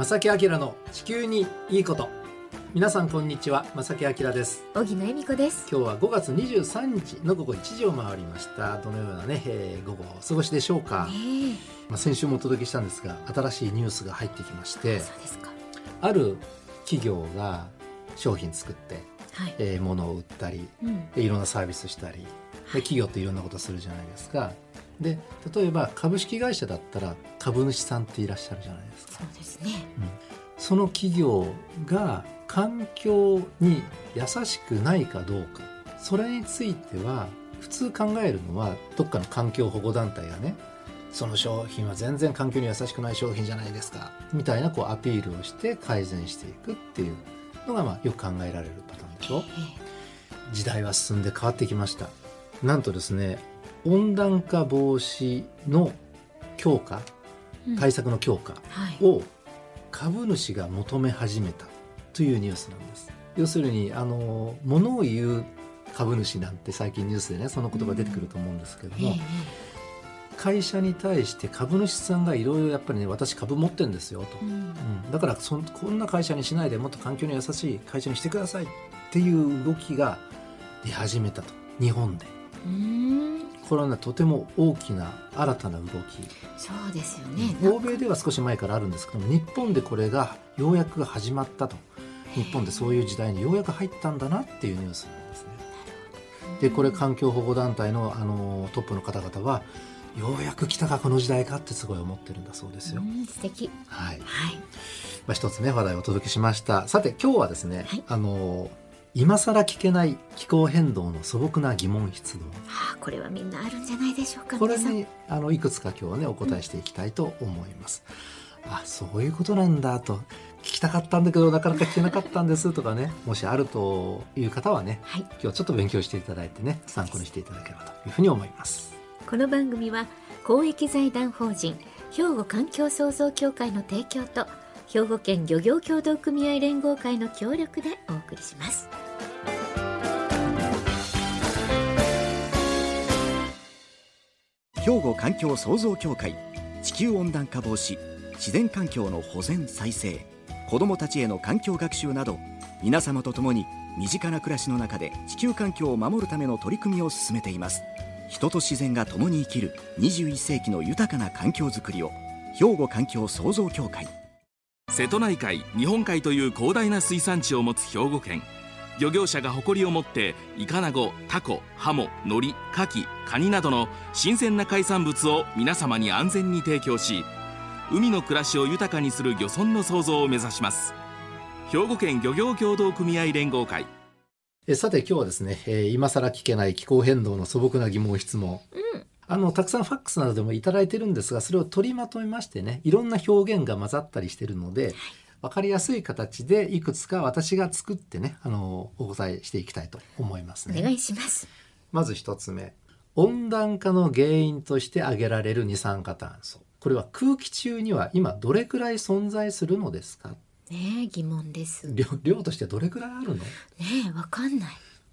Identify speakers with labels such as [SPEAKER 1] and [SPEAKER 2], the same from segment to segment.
[SPEAKER 1] 正木明の地球にいいこと。皆さんこんにちは。正木明です。
[SPEAKER 2] 小木野恵美子です。
[SPEAKER 1] 今日は5月23日の午後1時を回りました。どのようなね、えー午後をお過ごしでしょうか、
[SPEAKER 2] ね
[SPEAKER 1] まあ、先週もお届けしたんですが新しいニュースが入ってきましてある企業が商品作って、
[SPEAKER 2] はい、
[SPEAKER 1] えー物を売ったり
[SPEAKER 2] うん。
[SPEAKER 1] でいろんなサービスしたりで企業っていろんなことするじゃないですかで例えば株式会社だったら株主さんっていらっしゃるじゃないですか。
[SPEAKER 2] そうですね。
[SPEAKER 1] その企業が環境に優しくないかどうか。それについては普通考えるのはどっかの環境保護団体がねその商品は全然環境に優しくない商品じゃないですかみたいなこうアピールをして改善していくっていうのがまあよく考えられるパターンでしょ。時代は進んで変わってきました。なんとですね温暖化防止の強化
[SPEAKER 2] ええ
[SPEAKER 1] 対策の強化
[SPEAKER 2] はい。
[SPEAKER 1] を株主が求め始めたというニュースなんです。要するにあの物を言う株主なんて最近ニュースでねその言葉出てくると思うんですけども、
[SPEAKER 2] ええ
[SPEAKER 1] 会社に対して株主さんがいろいろやっぱりね私株持ってんですよと、
[SPEAKER 2] うん。
[SPEAKER 1] うん。だからそんこんな会社にしないでもっと環境に優しい会社にしてくださいっていう動きが出始めたと。日本でこれはねとても大きな新たな動き。
[SPEAKER 2] そうですよね。
[SPEAKER 1] 欧米では少し前からあるんですけども日本でこれがようやく始まったと。日本でそういう時代にようやく入ったんだなっていうニュースなんですね。でこれ環境保護団体のあのトップの方々はようやく来たかこの時代かってすごい思ってるんだそうですよ。
[SPEAKER 2] うん素敵。
[SPEAKER 1] はい、
[SPEAKER 2] はい。
[SPEAKER 1] まあ、一つね話題をお届けしました。さて今日はですね、
[SPEAKER 2] はい。
[SPEAKER 1] あの今更聞けない気候変動の素朴な疑問質問
[SPEAKER 2] はあこれはみんなあるんじゃないでしょうか
[SPEAKER 1] これにあのいくつか今日はねお答えしていきたいと思います。あそういうことなんだと聞きたかったんだけどなかなか聞けなかったんですとかねもしあるという方はね
[SPEAKER 2] はい
[SPEAKER 1] 今日はちょっと勉強していただいてね参考にしていただければというふうに思います。
[SPEAKER 2] この番組は公益財団法人兵庫環境創造協会の提供と兵庫県漁業協同組合連合会の協力でお送りします
[SPEAKER 3] 兵庫環境創造協会地球温暖化防止自然環境の保全再生子どもたちへの環境学習など皆様と共に身近な暮らしの中で地球環境を守るための取り組みを進めています。人と自然が共に生きる21世紀の豊かな環境づくりを兵庫環境創造協会。
[SPEAKER 4] 瀬戸内海日本海という広大な水産地を持つ兵庫県。漁業者が誇りを持ってイカナゴタコハモノリカキカニなどの新鮮な海産物を皆様に安全に提供し海の暮らしを豊かにする漁村の創造を目指します。兵庫県漁業協同組合連合会。
[SPEAKER 1] えさて今日はですね、えー今更聞けない気候変動の素朴な疑問質問、あのたくさんファックスなどでもいただいてるんですがそれを取りまとめましてねいろんな表現が混ざったりしてるので分かりやすい形でいくつか私が作ってねあのお答えしていきたいと思いますね。
[SPEAKER 2] お願いします。
[SPEAKER 1] まず一つ目。温暖化の原因として挙げられる二酸化炭素。これは空気中には今どれくらい存在するのですか？
[SPEAKER 2] ねえ疑問です。ね
[SPEAKER 1] 量量としてどれくらいあるの？
[SPEAKER 2] えわかんない。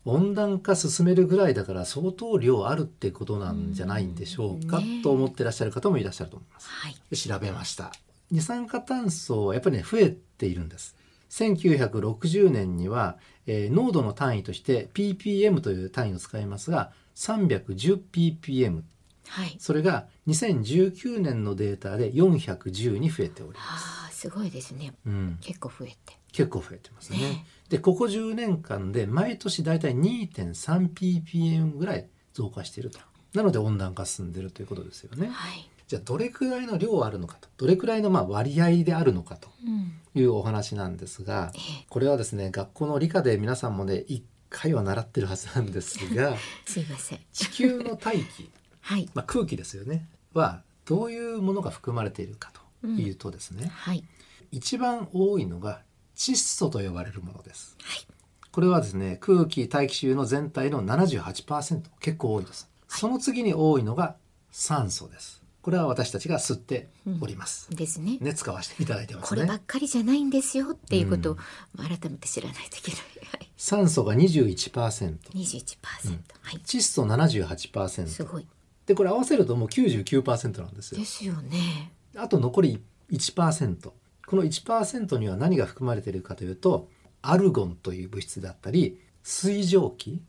[SPEAKER 1] 温暖化進めるぐらいだから相当量あるってことなんじゃないんでしょうか、
[SPEAKER 2] うんねえ。
[SPEAKER 1] と思ってらっしゃる方もいらっしゃると思います。
[SPEAKER 2] はい。
[SPEAKER 1] で調べました二酸化炭素はやっぱりね増えているんです。1960年には、えー濃度の単位として ppm という単位を使いますが 310ppm
[SPEAKER 2] はい。
[SPEAKER 1] それが2019年のデータで410に増えております、
[SPEAKER 2] はあすごいですね。
[SPEAKER 1] うん、
[SPEAKER 2] 結構増えて。
[SPEAKER 1] 結構増えてますね。
[SPEAKER 2] ね。
[SPEAKER 1] でここ10年間で毎年だいたい 2.3ppm ぐらい増加していると。なので温暖化進んでるということですよね。
[SPEAKER 2] はい
[SPEAKER 1] じゃあどれくらいの量あるのかと。どれくらいのまあ割合であるのかと。
[SPEAKER 2] うん。
[SPEAKER 1] いうお話なんですが
[SPEAKER 2] ええ。
[SPEAKER 1] これはですね学校の理科で皆さんもね1回は習ってるはずなんですが
[SPEAKER 2] すいません。
[SPEAKER 1] 地球の大気、
[SPEAKER 2] はい。
[SPEAKER 1] まあ、空気ですよね。はどういうものが含まれているかというとですね、
[SPEAKER 2] はい。
[SPEAKER 1] 一番多いのが窒素と呼ばれるものです。
[SPEAKER 2] はい。
[SPEAKER 1] これはですね空気大気中の全体の78%結構多いです。その次に多いのが酸素です。これは私たちが吸っております。
[SPEAKER 2] ですね
[SPEAKER 1] ね使わせていただいてます
[SPEAKER 2] これば
[SPEAKER 1] ね。
[SPEAKER 2] っかりじゃないんですよっていうことを改めて知らないといけない。はい。
[SPEAKER 1] 酸素が21%、
[SPEAKER 2] 21%、はい。
[SPEAKER 1] 窒素78%。
[SPEAKER 2] すごい。
[SPEAKER 1] でこれ合わせるともう99%なんですよ
[SPEAKER 2] で。すよね。
[SPEAKER 1] あと残り1%。この1%には何が含まれているかというとアルゴンという物質だったり水蒸気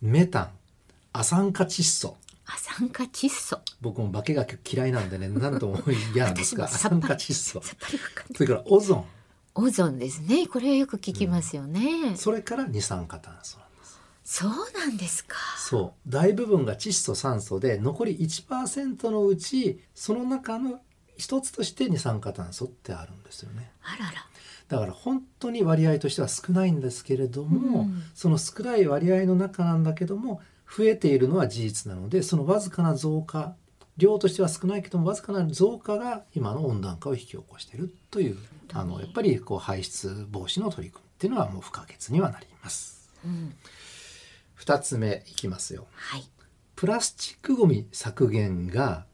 [SPEAKER 1] メタン亜酸化窒素
[SPEAKER 2] 亜酸化窒素。
[SPEAKER 1] 僕も化学嫌いなんでね何とも嫌なんですが亜
[SPEAKER 2] 私もさっぱり
[SPEAKER 1] 酸化窒素。
[SPEAKER 2] さっぱりわかんない。
[SPEAKER 1] それからオゾン。
[SPEAKER 2] オゾンですね。これはよく聞きますよね、
[SPEAKER 1] それから二酸化炭素なんです。
[SPEAKER 2] そうなんですか。
[SPEAKER 1] そう。大部分が窒素酸素で残り1%のうちその中の一つとして二酸化炭素ってあるんですよね。
[SPEAKER 2] あらら。
[SPEAKER 1] だから本当に割合としては少ないんですけれども、
[SPEAKER 2] うん。
[SPEAKER 1] その少ない割合の中なんだけども増えているのは事実なのでそのわずかな増加量としては少ないけどもわずかな増加が今の温暖化を引き起こしているというあのやっぱりこう排出防止の取り組みっていうのはもう不可欠にはなります。
[SPEAKER 2] うん
[SPEAKER 1] 2つ目いきますよ。
[SPEAKER 2] はい
[SPEAKER 1] プラスチックごみ削減が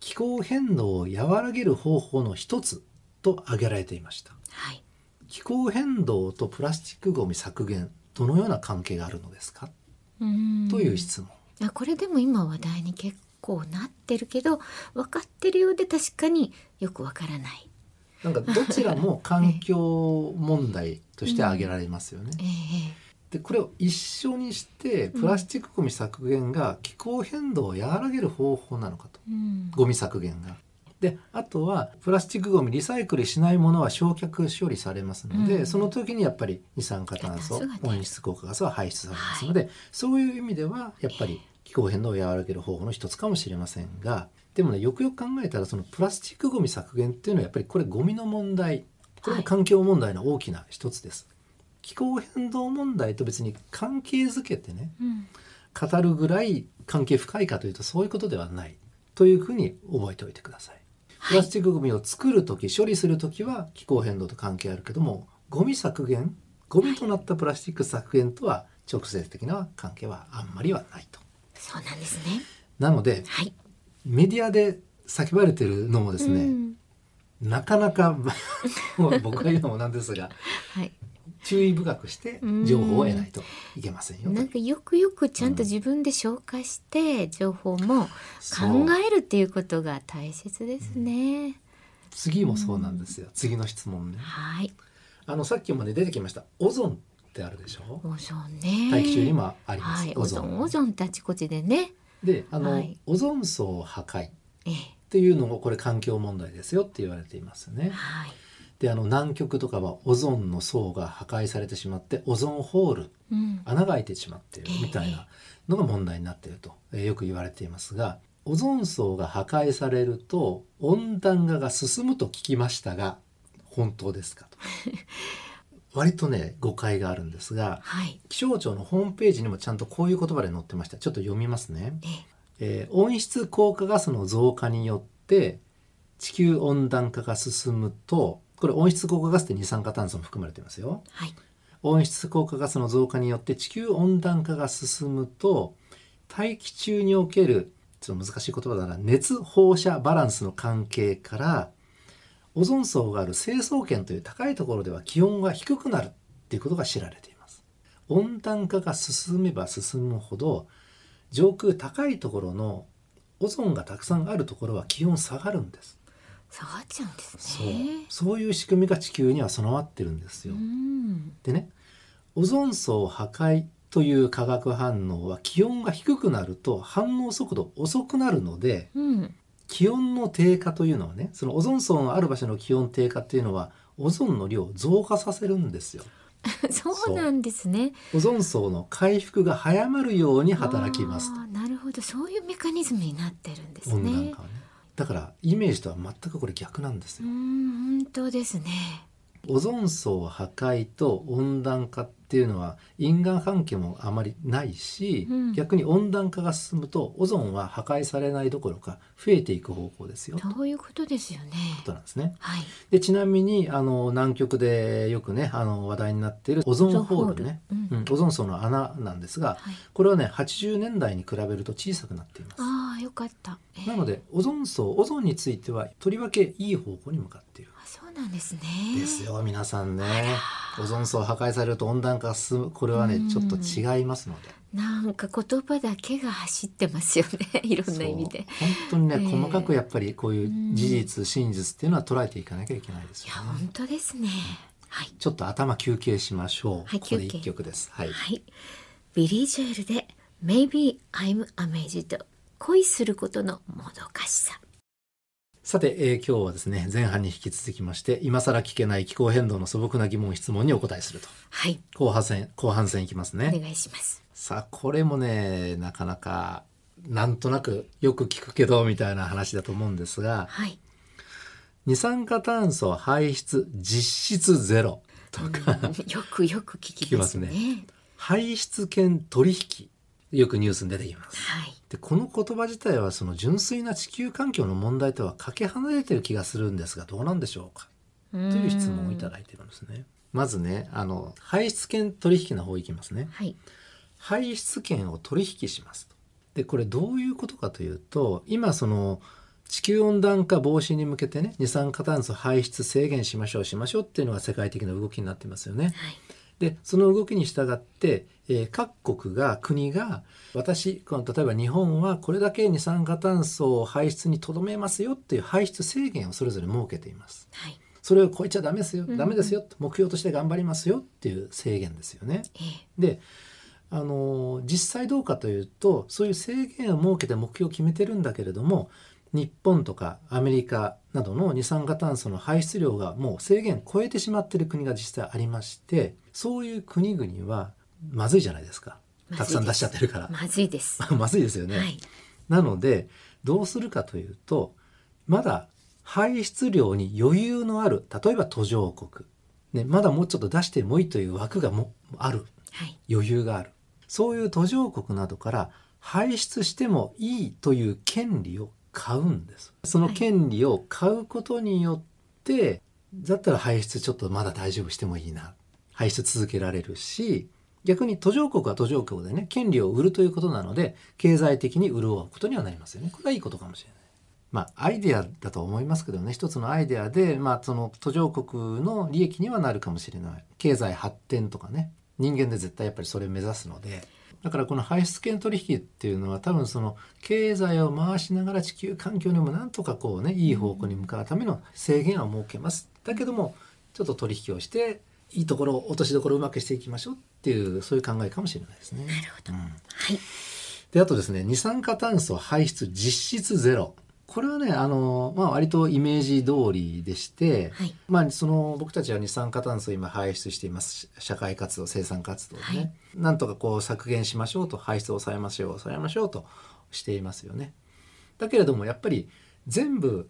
[SPEAKER 1] 気候変動を和らげる方法の一つと挙げられていました。
[SPEAKER 2] はい
[SPEAKER 1] 気候変動とプラスチックごみ削減どのような関係があるのですか、
[SPEAKER 2] うん
[SPEAKER 1] という質問。
[SPEAKER 2] あこれでも今話題に結構なってるけど分かってるようで確かによくわからない。
[SPEAKER 1] なんかどちらも環境問題として挙げられますよね。
[SPEAKER 2] ええ
[SPEAKER 1] でこれを一緒にしてプラスチックごみ削減が気候変動を和らげる方法なのかと。
[SPEAKER 2] うん。
[SPEAKER 1] ゴミ削減が。であとはプラスチックごみリサイクルしないものは焼却処理されますので、
[SPEAKER 2] うん。
[SPEAKER 1] その時にやっぱり二酸化炭素温室効果ガスは排出されます。ので、そういう意味ではやっぱり気候変動を和らげる方法の一つかもしれませんがでもねよくよく考えたらそのプラスチックごみ削減っていうのはやっぱりこれゴミの問題これも環境問題の大きな一つです。気候変動問題と別に関係づけてね
[SPEAKER 2] うん。
[SPEAKER 1] 語るぐらい関係深いかというとそういうことではないというふうに覚えておいてください。プラスチックごみを作る時処理する時は気候変動と関係あるけどもゴミ削減ゴミとなったプラスチック削減とは直接的な関係はあんまりはないと。
[SPEAKER 2] そうなんですね。
[SPEAKER 1] なので
[SPEAKER 2] はい。
[SPEAKER 1] メディアで叫ばれてるのもですね、
[SPEAKER 2] うん。
[SPEAKER 1] なかなか 僕が言うのもなんですが
[SPEAKER 2] はい
[SPEAKER 1] 注意深くして情報を得ないといけませんよと。
[SPEAKER 2] なんかよくよくちゃんと自分で消化して情報も考えるっていうことが大切ですね。
[SPEAKER 1] 次もそうなんですよ。次の質問ね。
[SPEAKER 2] はい、
[SPEAKER 1] あのさっきまで出てきました。オゾンってあるでしょ？
[SPEAKER 2] オゾンね。
[SPEAKER 1] 大気中にもあります、
[SPEAKER 2] はい、オゾン。オゾンってあちこちでね。
[SPEAKER 1] であの、
[SPEAKER 2] はい。
[SPEAKER 1] オゾン層破壊っ
[SPEAKER 2] え。え、
[SPEAKER 1] ていうのもこれ環境問題ですよって言われていますね。
[SPEAKER 2] はい。
[SPEAKER 1] であの南極とかはオゾンの層が破壊されてしまってオゾンホール
[SPEAKER 2] うん。
[SPEAKER 1] 穴が開いてしまっているみたいなのが問題になっていると、えーよく言われていますがオゾン層が破壊されると温暖化が進むと聞きましたが本当ですかと。割とね誤解があるんですが
[SPEAKER 2] はい。
[SPEAKER 1] 気象庁のホームページにもちゃんとこういう言葉で載ってました。ちょっと読みますね、
[SPEAKER 2] え。
[SPEAKER 1] えー温室効果ガスの増加によって地球温暖化が進むとこれ温室効果ガスって二酸化炭素も含まれていますよ。
[SPEAKER 2] はい。
[SPEAKER 1] 温室効果ガスの増加によって地球温暖化が進むと大気中におけるちょっと難しい言葉だな熱放射バランスの関係からオゾン層がある成層圏という高いところでは気温が低くなるっていうことが知られています。温暖化が進めば進むほど上空高いところのオゾンがたくさんあるところは気温下がるんです
[SPEAKER 2] 下がっちゃうんです
[SPEAKER 1] そう
[SPEAKER 2] ね。
[SPEAKER 1] そういう仕組みが地球には備わってるんですよ、
[SPEAKER 2] うん。
[SPEAKER 1] でねオゾン層破壊という化学反応は気温が低くなると反応速度遅くなるので
[SPEAKER 2] うん。
[SPEAKER 1] 気温の低下というのはねそのオゾン層のある場所の気温低下っていうのはオゾンの量を増加させるんですよ。
[SPEAKER 2] そうなんですね。
[SPEAKER 1] オゾン層の回復が早まるように働きます
[SPEAKER 2] なるほど、そういうメカニズムになってるんです
[SPEAKER 1] 温暖
[SPEAKER 2] ね
[SPEAKER 1] 化。はね。だからイメージとは全くこれ逆なんですよ。
[SPEAKER 2] うん、本当ですね。
[SPEAKER 1] オゾン層破壊と温暖化っていうのは因果関係もあまりないし、
[SPEAKER 2] うん
[SPEAKER 1] 逆に温暖化が進むとオゾンは破壊されないどころか増えていく方向ですよという
[SPEAKER 2] そういうことですよね。
[SPEAKER 1] ことなんですね。
[SPEAKER 2] はい。
[SPEAKER 1] でちなみにあの南極でよくねあの話題になっているオゾンホールね
[SPEAKER 2] オゾン
[SPEAKER 1] 層の穴なんですが
[SPEAKER 2] はい。
[SPEAKER 1] これはね80年代に比べると小さくなっています。
[SPEAKER 2] よかった。えー。
[SPEAKER 1] なのでオゾン層オゾンについてはとりわけいい方向に向かっている。
[SPEAKER 2] あそうなんですね。
[SPEAKER 1] です。よ皆さんね。オゾン層破壊されると温暖化が進むこれはね
[SPEAKER 2] うん。
[SPEAKER 1] ちょっと違いますので。
[SPEAKER 2] なんか言葉だけが走ってますよね。いろんな意味で。
[SPEAKER 1] 本当にね、
[SPEAKER 2] ええ
[SPEAKER 1] 細かくやっぱりこういう事実真実っていうのは捉えていかなきゃいけないです
[SPEAKER 2] いや
[SPEAKER 1] よね
[SPEAKER 2] 本当ですね。はい。
[SPEAKER 1] ちょっと頭休憩しましょう、
[SPEAKER 2] はい
[SPEAKER 1] ここで一曲です。はい、
[SPEAKER 2] はい。ビリー・ジョエルで Maybe I'm Amazed 恋することのもどかしさ。
[SPEAKER 1] さて、えー今日はですね前半に引き続きまして今更聞けない気候変動の素朴な疑問質問にお答えすると
[SPEAKER 2] はい。
[SPEAKER 1] 後半戦後半戦いきます
[SPEAKER 2] お
[SPEAKER 1] ね
[SPEAKER 2] 願いします。
[SPEAKER 1] さあこれもねなかなかなんとなくよく聞くけどみたいな話だと思うんですが
[SPEAKER 2] はい。
[SPEAKER 1] 二酸化炭素排出実質ゼロとか、
[SPEAKER 2] うんよくよく聞きますね。
[SPEAKER 1] 聞き排出権取引よくニュースに出てきます。
[SPEAKER 2] はい。
[SPEAKER 1] でこの言葉自体はその純粋な地球環境の問題とはかけ離れてる気がするんですがどうなんでしょうか？
[SPEAKER 2] と
[SPEAKER 1] という質問をいただいてるんですね。まずねあの排出権取引の方いきますね。
[SPEAKER 2] はい。
[SPEAKER 1] 排出権を取引しますと。でこれどういうことかというと今その地球温暖化防止に向けてね二酸化炭素排出制限しましょうしましょうっていうのが世界的な動きになってますよね。
[SPEAKER 2] はい。
[SPEAKER 1] でその動きに従って、えー各国が国が私この例えば日本はこれだけ二酸化炭素を排出にとどめますよっていう排出制限をそれぞれ設けています。
[SPEAKER 2] はい。
[SPEAKER 1] それを超えちゃダメですよ、
[SPEAKER 2] うん
[SPEAKER 1] ダメですよ目標として頑張りますよっていう制限ですよね。
[SPEAKER 2] ええ。
[SPEAKER 1] であの実際どうかというとそういう制限を設けて目標を決めてるんだけれども日本とかアメリカなどの二酸化炭素の排出量がもう制限を超えてしまっている国が実際ありましてそういう国々はまずいじゃないですかたくさん出しちゃってるから。
[SPEAKER 2] まずいです。
[SPEAKER 1] まずいですよね。
[SPEAKER 2] はい。
[SPEAKER 1] なのでどうするかというとまだ排出量に余裕のある例えば途上国、ね、まだもうちょっと出してもいいという枠がもある
[SPEAKER 2] はい。
[SPEAKER 1] 余裕があるそういう途上国などから排出してもいいという権利を買うんです。その権利を買うことによって、だったら排出ちょっとまだ大丈夫してもいいな。排出続けられるし逆に途上国は途上国でね権利を売るということなので経済的に潤うことにはなりますよね。これはいいことかもしれない。まあ、アイデアだと思いますけどね。一つのアイデアで、まあ、その途上国の利益にはなるかもしれない。経済発展とかね。人間で絶対やっぱりそれを目指すので。だからこの排出権取引っていうのは多分その経済を回しながら地球環境にもなんとかこうねいい方向に向かうための制限を設けますだけどもちょっと取引をしていいところ落としどころをうまくしていきましょうっていうそういう考えかもしれないですね。
[SPEAKER 2] なるほど。
[SPEAKER 1] うん
[SPEAKER 2] はい。
[SPEAKER 1] であとですね二酸化炭素排出実質ゼロこれはねあの、まあ、割とイメージ通りでして、
[SPEAKER 2] はい。
[SPEAKER 1] まあ、その僕たちは二酸化炭素を今排出しています社会活動生産活動でね、
[SPEAKER 2] はい
[SPEAKER 1] なんとかこう削減しましょうと排出を抑えましょう抑えましょうとしていますよね。だけれどもやっぱり全部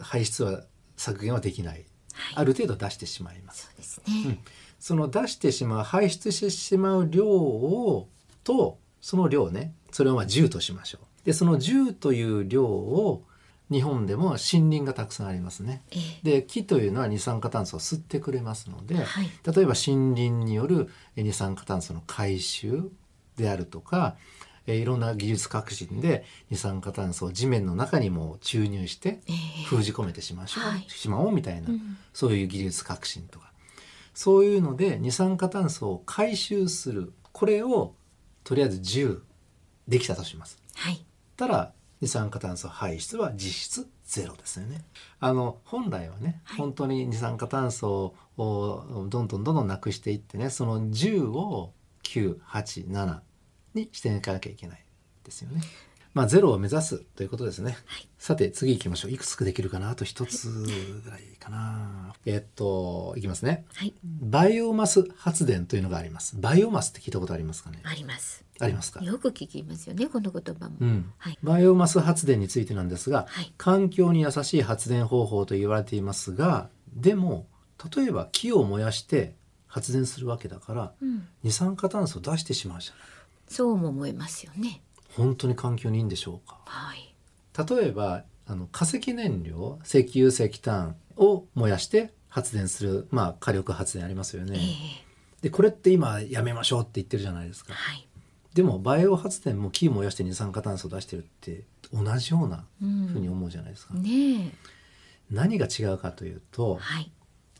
[SPEAKER 1] 排出は削減はできない
[SPEAKER 2] はい。
[SPEAKER 1] ある程度出してしまいます。
[SPEAKER 2] そうです
[SPEAKER 1] うん
[SPEAKER 2] ね。
[SPEAKER 1] その出してしまう排出してしまう量をとその量ねそれをまあ10としましょうでその10という量を日本でも森林がたくさんありますね
[SPEAKER 2] え
[SPEAKER 1] で木というのは二酸化炭素を吸ってくれますので、
[SPEAKER 2] え。はい。
[SPEAKER 1] 例えば森林によるえ二酸化炭素の回収であるとかえいろんな技術革新で二酸化炭素を地面の中にも注入して
[SPEAKER 2] ええ。
[SPEAKER 1] 封じ込めてしましょう、
[SPEAKER 2] はい
[SPEAKER 1] しまおうみたいな、
[SPEAKER 2] うん
[SPEAKER 1] そういう技術革新とかそういうので二酸化炭素を回収するこれをとりあえず10できたとします。
[SPEAKER 2] はい。
[SPEAKER 1] たら二酸化炭素排出は実質ゼロですよね。あの本来はね、
[SPEAKER 2] はい
[SPEAKER 1] 本当に二酸化炭素をどんどんどんどんなくしていってねその10を987にしていかなきゃいけないですよね。まあゼロを目指すということですね。
[SPEAKER 2] はい
[SPEAKER 1] さて次行きましょう。いくつかできるかな？あと一つぐらいかな。えっといきますね。
[SPEAKER 2] はい。
[SPEAKER 1] バイオマス発電というのがあります。バイオマスって聞いたことありますかね？
[SPEAKER 2] あります。
[SPEAKER 1] ありますか？
[SPEAKER 2] よく聞きますよね、この言葉も。
[SPEAKER 1] うん。
[SPEAKER 2] はい。
[SPEAKER 1] バイオマス発電についてなんですが、
[SPEAKER 2] はい。
[SPEAKER 1] 環境に優しい発電方法と言われていますがでも例えば木を燃やして発電するわけだから
[SPEAKER 2] うん。
[SPEAKER 1] 二酸化炭素を出してしまうじゃない
[SPEAKER 2] そうも思えますよね。
[SPEAKER 1] 本当に環境にいいんでしょうか？
[SPEAKER 2] はい。
[SPEAKER 1] 例えばあの化石燃料石油石炭を燃やして発電する、まあ、火力発電ありますよ
[SPEAKER 2] ええ
[SPEAKER 1] ね。でこれって今やめましょうって言ってるじゃないですか。
[SPEAKER 2] はい。
[SPEAKER 1] でもバイオ発電も木を燃やして二酸化炭素を出してるって同じような
[SPEAKER 2] うん
[SPEAKER 1] ふうに思うじゃないですか。
[SPEAKER 2] ね
[SPEAKER 1] 何が違うかというと
[SPEAKER 2] え。はい。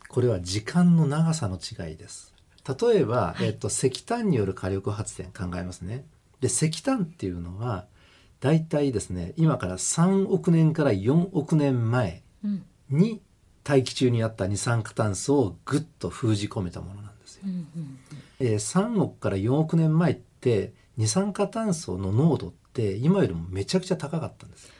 [SPEAKER 1] これは時間の長さの違いです。例えば、えっと、石炭による火力発電考えますね。で石炭っていうのは大体ですね今から3億年から4億年前
[SPEAKER 2] うん
[SPEAKER 1] に大気中にあった二酸化炭素をぐっと封じ込めたものなんですよ。
[SPEAKER 2] うんうん
[SPEAKER 1] えー3億から4億年前って二酸化炭素の濃度って今よりもめちゃくちゃ高かったんです。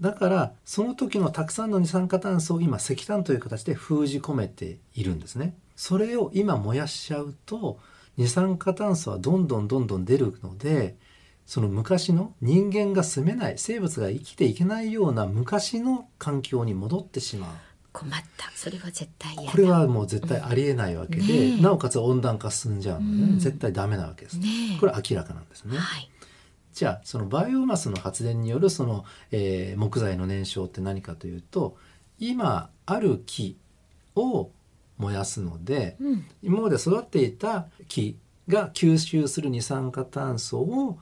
[SPEAKER 1] だからその時のたくさんの二酸化炭素を今石炭という形で封じ込めているんですね。それを今燃やしちゃうと二酸化炭素はどんどんどんどん出るのでその昔の人間が住めない生物が生きていけないような昔の環境に戻ってしまう。
[SPEAKER 2] 困った。それは絶対
[SPEAKER 1] これはもう絶対ありえないわけで、
[SPEAKER 2] ねえ。
[SPEAKER 1] なおかつ温暖化進んじゃうので、
[SPEAKER 2] うん。
[SPEAKER 1] 絶対ダメなわけです。
[SPEAKER 2] ねえ。
[SPEAKER 1] これは明らかなんですね。
[SPEAKER 2] はい。
[SPEAKER 1] じゃあそのバイオマスの発電によるその、えー木材の燃焼って何かというと今ある木を燃やすので
[SPEAKER 2] うん。
[SPEAKER 1] 今まで育っていた木が吸収する二酸化炭素を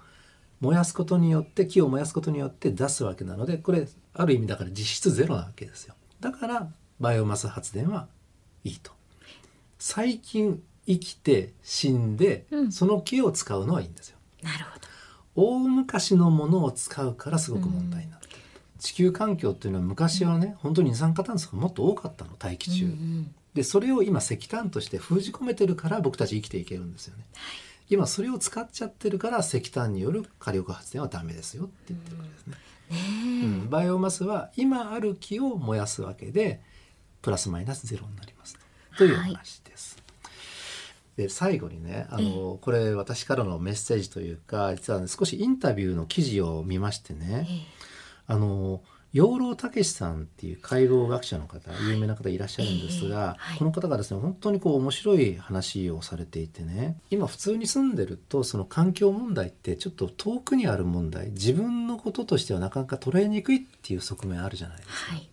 [SPEAKER 1] 燃やすことによって木を燃やすことによって出すわけなのでこれある意味だから実質ゼロなわけですよだからバイオマス発電はいいと。最近生きて死んで、
[SPEAKER 2] うん。
[SPEAKER 1] その木を使うのはいいんですよ。
[SPEAKER 2] なるほど。
[SPEAKER 1] 大昔のものを使うからすごく問題になってる、地球環境っていうのは昔はね本当に二酸化炭素がもっと多かったの大気中、
[SPEAKER 2] うんうん
[SPEAKER 1] でそれを今石炭として封じ込めてるから僕たち生きていけるんですよね、今それを使っちゃってるから石炭による火力発電はダメですよって言ってるわけですね、
[SPEAKER 2] ねえ
[SPEAKER 1] うん。バイオマスは今ある木を燃やすわけでプラスマイナスゼロになります。という話です、で最後にねあの、これ私からのメッセージというか実は、ね、少しインタビューの記事を見ましてね、
[SPEAKER 2] ええ。
[SPEAKER 1] あの養老孟司さんっていう解剖学者の方、有名な方いらっしゃるんですが、
[SPEAKER 2] ええはい
[SPEAKER 1] この方がですね本当にこう面白い話をされていてね今普通に住んでるとその環境問題ってちょっと遠くにある問題自分のこととしてはなかなか捉えにくいっていう側面あるじゃないですか。
[SPEAKER 2] はい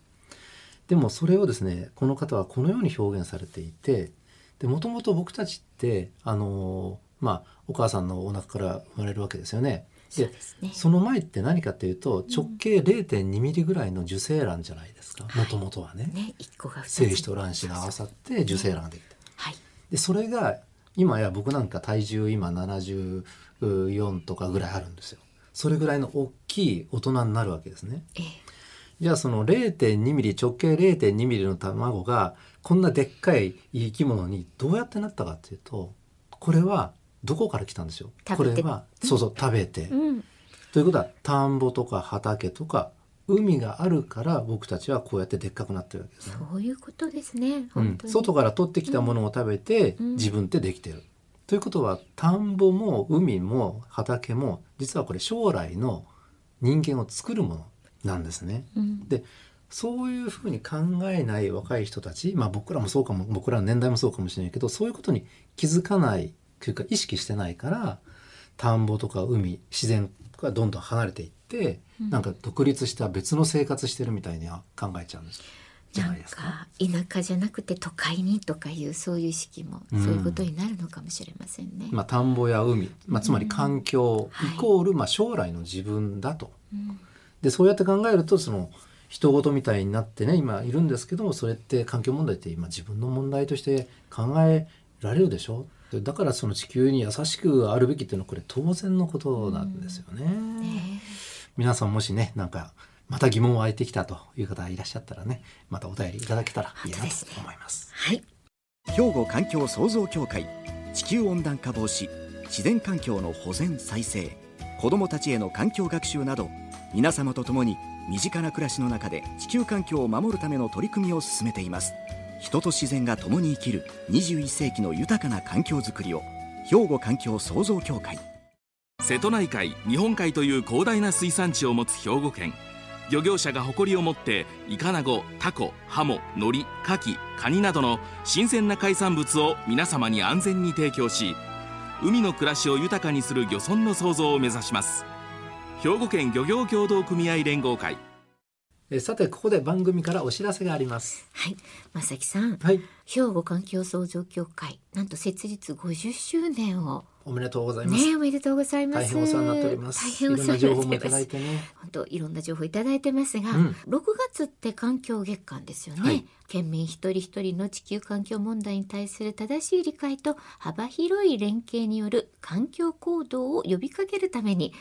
[SPEAKER 1] でもそれをですねこの方はこのように表現されていてでもともと僕たちってあのまあお母さんのお腹から生まれるわけですよね。
[SPEAKER 2] ですね
[SPEAKER 1] その前って何かっていうと直径0.2ミリぐらいの受精卵じゃないですかもともとはね。精子と卵子が合わさって受精卵ができた。
[SPEAKER 2] はい
[SPEAKER 1] でそれが今や僕なんか体重今74とかぐらいあるんですよ。それぐらいの大きい大人になるわけですね。
[SPEAKER 2] ええ
[SPEAKER 1] じゃあその0.2ミリ直径0.2ミリの卵がこんなでっかい生き物にどうやってなったかっていうとこれはどこから来たんでしょう？これはそうそう食べて、
[SPEAKER 2] うん。
[SPEAKER 1] ということは田んぼとか畑とか海があるから僕たちはこうやってでっかくなってるわけですね。
[SPEAKER 2] そういうことですね。
[SPEAKER 1] うん。外から取ってきたものを食べて
[SPEAKER 2] うん。
[SPEAKER 1] 自分ってできてる。ということは田んぼも海も畑も実はこれ将来の人間を作るものなんですね。
[SPEAKER 2] うん。
[SPEAKER 1] でそういうふうに考えない若い人たち、まあ、僕らもそうかも僕らの年代もそうかもしれないけどそういうことに気づかないというか意識してないから田んぼとか海自然がどんどん離れていって、なんか独立した別の生活してるみたいには考えちゃうんです。
[SPEAKER 2] な
[SPEAKER 1] なんか。
[SPEAKER 2] か田舎じゃなくて都会にとかいうそういう意識も
[SPEAKER 1] うん。
[SPEAKER 2] そういうことになるのかもしれませんね。
[SPEAKER 1] まあ、田んぼや海、まあ、つまり環境
[SPEAKER 2] はい。
[SPEAKER 1] イコール、まあ、将来の自分だと。
[SPEAKER 2] うん。
[SPEAKER 1] でそうやって考えるとその人事みたいになってね今いるんですけどそれって環境問題って今自分の問題として考えられるでしょ？でだからその地球に優しくあるべきっていうのはこれ当然のことなんですよね。
[SPEAKER 2] ね
[SPEAKER 1] 皆さんもしねなんかまた疑問湧いてきたという方いらっしゃったらねまたお便りいただけたらいいなと思います。
[SPEAKER 2] はい
[SPEAKER 3] 兵庫環境創造協会地球温暖化防止自然環境の保全再生子どもたちへの環境学習など皆様と共に身近な暮らしの中で地球環境を守るための取り組みを進めています人と自然が共に生きる21世紀の豊かな環境づくりを兵庫環境創造協会。
[SPEAKER 4] 瀬戸内海日本海という広大な水産地を持つ兵庫県。漁業者が誇りを持ってイカナゴタコハモノリカキカニなどの新鮮な海産物を皆様に安全に提供し海の暮らしを豊かにする漁村の創造を目指します。兵庫県漁業協同組合連合会。
[SPEAKER 1] えさてここで番組からお知らせがあります。
[SPEAKER 2] はい正木さん
[SPEAKER 1] はい。
[SPEAKER 2] 兵庫環境創造協会なんと設立50周年を
[SPEAKER 1] おめでとうございます。
[SPEAKER 2] ねおめでとうございます
[SPEAKER 1] 大変お世話になっております。
[SPEAKER 2] 大変お世話に
[SPEAKER 1] いろんな情報もいた
[SPEAKER 2] なってます
[SPEAKER 1] だいてね。
[SPEAKER 2] 本当いろんな情報いただいてますが、
[SPEAKER 1] うん
[SPEAKER 2] 6月って環境月間ですよね、
[SPEAKER 1] はい
[SPEAKER 2] 県民一人一人の地球環境問題に対する正しい理解と幅広い連携による環境行動を呼びかけるために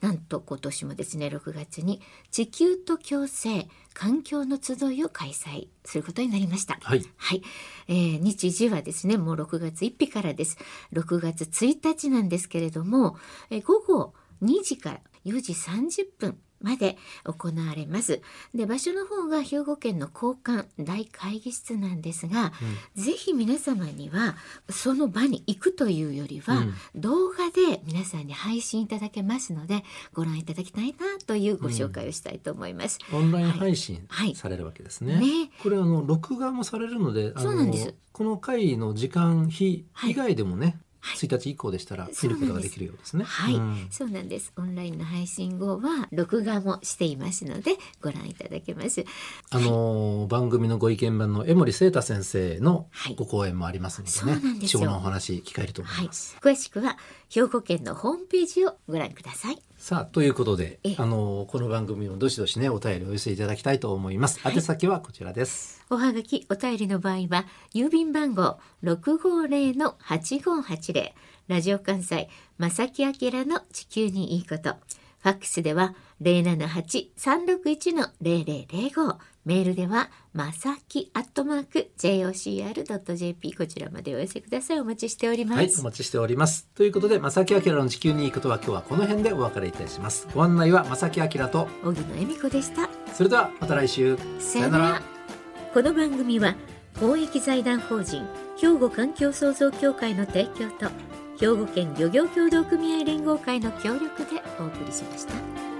[SPEAKER 2] なんと今年もですね6月に地球と共生環境の集いを開催することになりました。
[SPEAKER 1] はい。
[SPEAKER 2] はい、えー日時はですねもう6月1日からです6月1日なんですけれども、えー午後2時から4時30分まで行われます。で場所の方が兵庫県の交換大会議室なんですが、ぜひ皆様にはその場に行くというよりは、
[SPEAKER 1] うん。
[SPEAKER 2] 動画で皆さんに配信いただけますのでご覧いただきたいなというご紹介をしたいと思います。
[SPEAKER 1] オンライン配信
[SPEAKER 2] はい。
[SPEAKER 1] されるわけですね。
[SPEAKER 2] ね。
[SPEAKER 1] これあの録画もされるので、
[SPEAKER 2] そうなんです。
[SPEAKER 1] この回の時間日以外でもね、
[SPEAKER 2] はい
[SPEAKER 1] 1日以降でしたら見ることができるようですね。
[SPEAKER 2] はい、
[SPEAKER 1] うん。
[SPEAKER 2] そうなんです。オンラインの配信後は録画もしていますのでご覧いただけます。
[SPEAKER 1] あのー番組のご意見番の江森聖太先生の
[SPEAKER 2] はい。
[SPEAKER 1] ご講演もありますの
[SPEAKER 2] そうな
[SPEAKER 1] でね、
[SPEAKER 2] んですよ。
[SPEAKER 1] 貴重なお話聞かれると思
[SPEAKER 2] はいい
[SPEAKER 1] ます。、
[SPEAKER 2] 詳しくは兵庫県のホームページをご覧ください。
[SPEAKER 1] さあということで
[SPEAKER 2] ええ、
[SPEAKER 1] あのーこの番組もどしどしねお便りお寄せいただきたいと思います。
[SPEAKER 2] はい
[SPEAKER 1] 宛先はこちらです。
[SPEAKER 2] おはがきお便りの場合は郵便番号六五零の八五八零ラジオ関西正木明の地球にいいこと。ファックスでは零七八三六一の零零零五。メールではまさきアットマーク jocr.jp こちらまでお寄せください。お待ちしております。
[SPEAKER 1] はい、お待ちしております。ということで、正木明の地球にいいことは今日はこの辺でお別れいたします。ご案内は正木明と、
[SPEAKER 2] 荻野恵美子でした。
[SPEAKER 1] それではまた来週。
[SPEAKER 2] さよなら。この番組は公益財団法人兵庫環境創造協会の提供と兵庫県漁業協同組合連合会の協力でお送りしました。